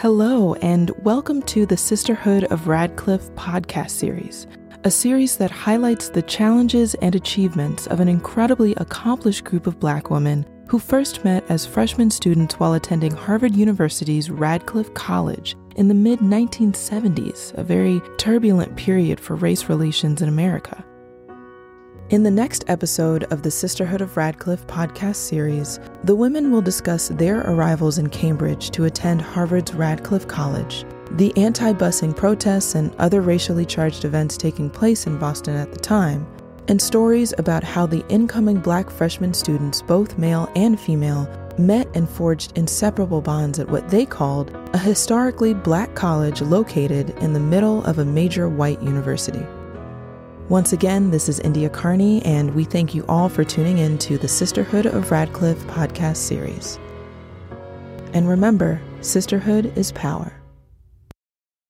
Hello, and welcome to the Sisterhood of Radcliffe podcast series, a series that highlights the challenges and achievements of an incredibly accomplished group of Black women who first met as freshman students while attending Harvard University's Radcliffe College in the mid 1970s, a very turbulent period for race relations in America. In the next episode of the Sisterhood of Radcliffe podcast series, the women will discuss their arrivals in Cambridge to attend Harvard's Radcliffe College, the anti busing protests and other racially charged events taking place in Boston at the time, and stories about how the incoming black freshman students, both male and female, met and forged inseparable bonds at what they called a historically black college located in the middle of a major white university. Once again, this is India Carney, and we thank you all for tuning in to the Sisterhood of Radcliffe podcast series. And remember, sisterhood is power.